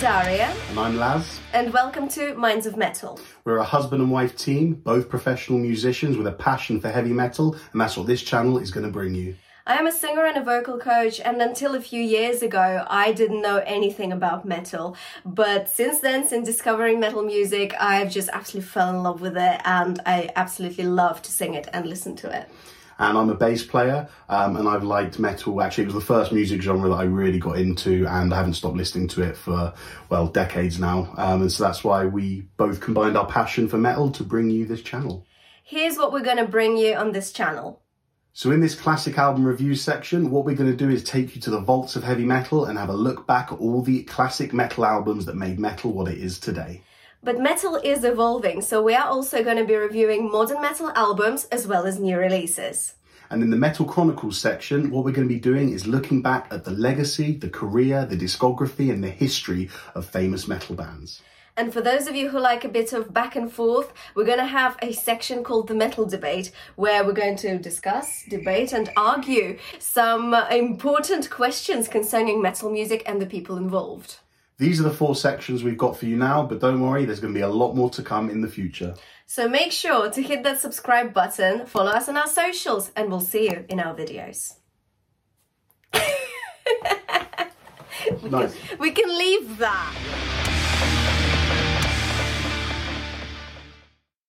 Daria, And I'm Laz. and welcome to Minds of Metal. We're a husband and wife team, both professional musicians with a passion for heavy metal, and that's what this channel is going to bring you. I am a singer and a vocal coach, and until a few years ago, I didn't know anything about metal. But since then, since discovering metal music, I've just absolutely fell in love with it, and I absolutely love to sing it and listen to it. And I'm a bass player, um, and I've liked metal. Actually, it was the first music genre that I really got into, and I haven't stopped listening to it for, well, decades now. Um, and so that's why we both combined our passion for metal to bring you this channel. Here's what we're going to bring you on this channel. So in this classic album review section, what we're going to do is take you to the vaults of heavy metal and have a look back at all the classic metal albums that made metal what it is today. But metal is evolving, so we are also going to be reviewing modern metal albums as well as new releases. And in the Metal Chronicles section, what we're going to be doing is looking back at the legacy, the career, the discography, and the history of famous metal bands. And for those of you who like a bit of back and forth, we're going to have a section called the Metal Debate where we're going to discuss, debate, and argue some important questions concerning metal music and the people involved. These are the four sections we've got for you now, but don't worry, there's going to be a lot more to come in the future. So make sure to hit that subscribe button, follow us on our socials, and we'll see you in our videos. Nice. We can leave that.